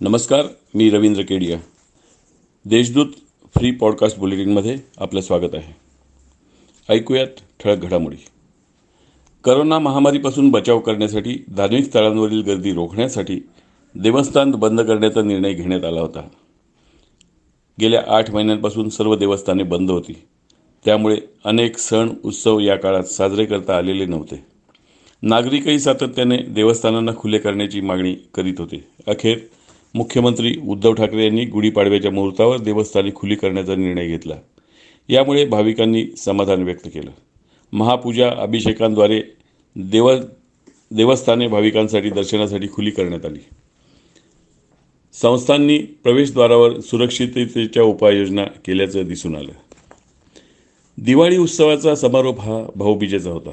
नमस्कार मी Ravindra Kedia. Deshdoot free podcast बुलेटिनमध्ये आपलं स्वागत आहे. ऐकूयात ठळक घडामोडी. करोना महामारीपासून बचाव करण्यासाठी धार्मिक स्थळांवरील गर्दी रोखण्यासाठी देवस्थान बंद करण्याचा निर्णय घेण्यात आला होता. गेल्या आठ महिन्यांपासून सर्व देवस्थाने बंद होती. त्यामुळे अनेक सण उत्सव या काळात साजरे करता आलेले नव्हते. नागरिकही सातत्याने देवस्थानांना खुले करण्याची मागणी करीत होते. अखेर मुख्यमंत्री उद्धव ठाकरे यांनी गुढीपाडव्याच्या मुहूर्तावर देवस्थाने खुली करण्याचा निर्णय घेतला. यामुळे भाविकांनी समाधान व्यक्त केलं. महापूजा अभिषेकांद्वारे देव देवस्थाने भाविकांसाठी दर्शनासाठी खुली करण्यात आली. संस्थांनी प्रवेशद्वारावर सुरक्षिततेच्या उपाययोजना केल्याचं दिसून आलं. दिवाळी उत्सवाचा समारोप हा भाऊबीजेचा होता.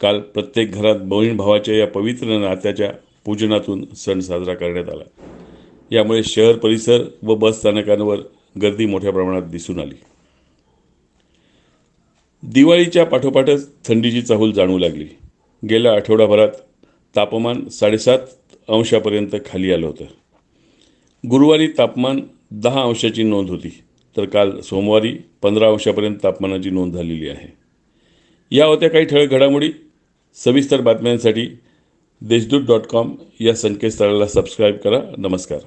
काल प्रत्येक घरात बहीण भावाच्या या पवित्र नात्याच्या पूजनातून सण साजरा करण्यात आला. यामुळे शहर परिसर व बस स्थानकांवर गर्दी मोठ्या प्रमाणात दिसून आली. दिवाळीच्या पाठोपाठच थंडीची चाहूल जाणवू लागली. गेल्या आठवडाभरात तापमान साडेसात अंशापर्यंत खाली आलं होतं. गुरुवारी तापमान दहा अंशाची नोंद होती तर काल सोमवारी पंधरा अंशापर्यंत तापमानाची नोंद झालेली आहे. या होत्या काही ठळक घडामोडी. सविस्तर बातम्यांसाठी देशदूत डॉट कॉम या संकेतस्थळाला सबस्क्राईब करा. नमस्कार.